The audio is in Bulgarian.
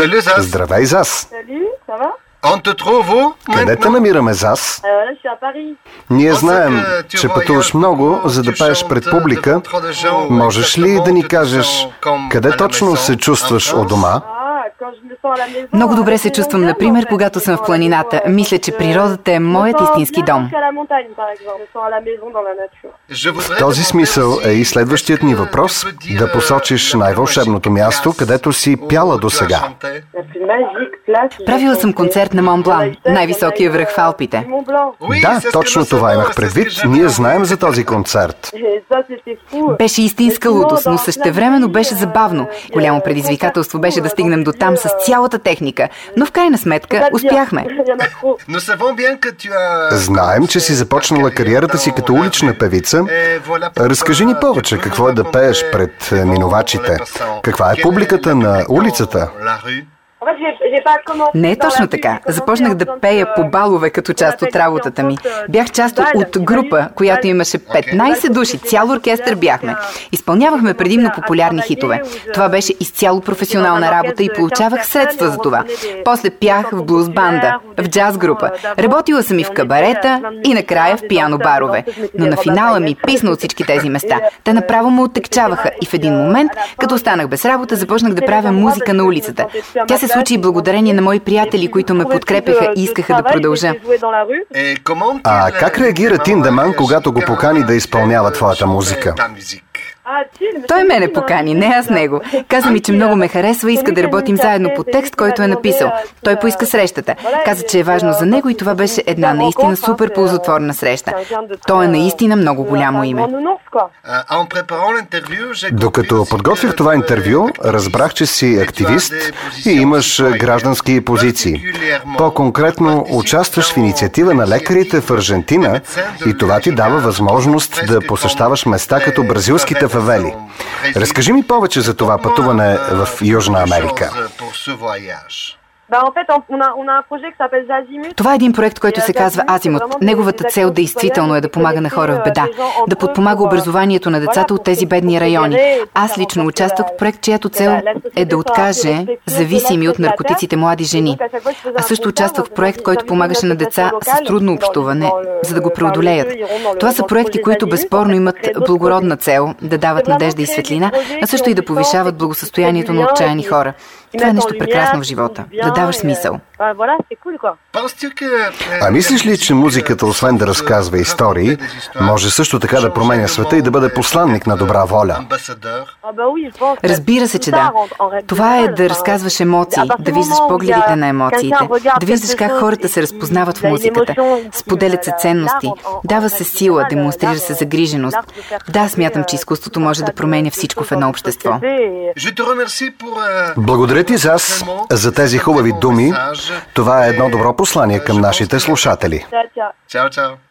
Salut Zaz. Здравей, Зас! Salut, ça va On te trouve où Къде те maintenant намираме, Зас? euh, Là, je suis à Paris. Ние знаем, че пътуваш много, за да tu пееш пред публика. Можеш ли да ни exactement, кажеш sens comme à къде la точно maison, се чувстваш en у дома? Ah, quand je Много добре се чувствам, например, когато съм в планината. Мисля, че природата е моят истински дом. voudrais В този смисъл е и следващият ни въпрос да посочиш най-вълшебното място, където си пяла до сега. Правила съм концерт на Мон Блан, On a eu ça, най-високия връх в Алпите. Да, точно това имах предвид. Ние знаем за този концерт. Беше истинска лудост, но същевременно беше забавно. Голямо предизвикателство беше да стигнем до там с цялата техника, но в крайна сметка успяхме. Знаем, че си започнала кариерата си като улична певица. Pourquoi Разкажи ни повече какво е да пееш raconter пред минувачите. Каква е публиката на улицата? Commencé Не е точно така. Започнах да пея по балове като част от работата ми. Бях част от група, която имаше 15 души. Цял оркестър бяхме. Изпълнявахме предимно популярни хитове. Това беше изцяло професионална работа и получавах средства за това. После пях в блуз банда, в джаз група. Работила съм и в кабарета и накрая в пиано барове. Но на финала ми писна от всички тези места. Те направо ме отекчаваха и в един момент, като останах без работа, започнах да правя музика на улицата. Тя се случи и благодарение на мои приятели, които ме подкрепяха и искаха да продължа. Comment А как реагира Тиндеман, когато го покани да изпълнява твоята музика? Той мене покани, не аз него. Каза ми, че много ме харесва и иска да работим заедно по текст, който е написал. Той поиска срещата. Каза, че е важно за него и това беше една наистина супер ползотворна среща. Той е наистина много голямо име. Докато que това интервю, разбрах, че си активист и имаш граждански позиции. По-конкретно, участваш в инициатива на лекарите в Аржентина и това ти дава възможност да посещаваш места като бразилските фавели. Разкажи ми повече за това пътуване в Южна Америка. Pour ce voyage. Bah, en fait, on a, on a un projet qui s'appelle Zazimut. Това е един проект, който се казва Азимут. Неговата цел действително е да помага на хора в беда, да подпомага образованието на децата от тези бедни райони. Аз лично участвах в проект, чиято цел е да откаже зависими от наркотиците млади жени. А също участвах в проект, който помагаше на деца с трудно общуване, за да го преодолеят. Това са проекти, които безспорно имат благородна цел да дават надежда и светлина, а също и да повишават благосъстоянието на отчаяни хора. Това е нещо прекрасно в живота. Да даваш смисъл. Penses-tu que, euh, А мислиш ли, че музиката, освен да разказва истории, може също така да променя света и да бъде посланник на добра воля? Разбира се, че да. Това е да разказваш емоции, да виждаш погледите на емоциите, да виждаш как хората се разпознават в музиката, споделят се ценности, дава се сила, демонстрира се загриженост. Да, смятам, че изкуството може да променя всичко в едно общество. Je Благодаря ти, Зас, за тези хубави думи. Това е едно добро послание към нашите слушатели. Ciao, ciao.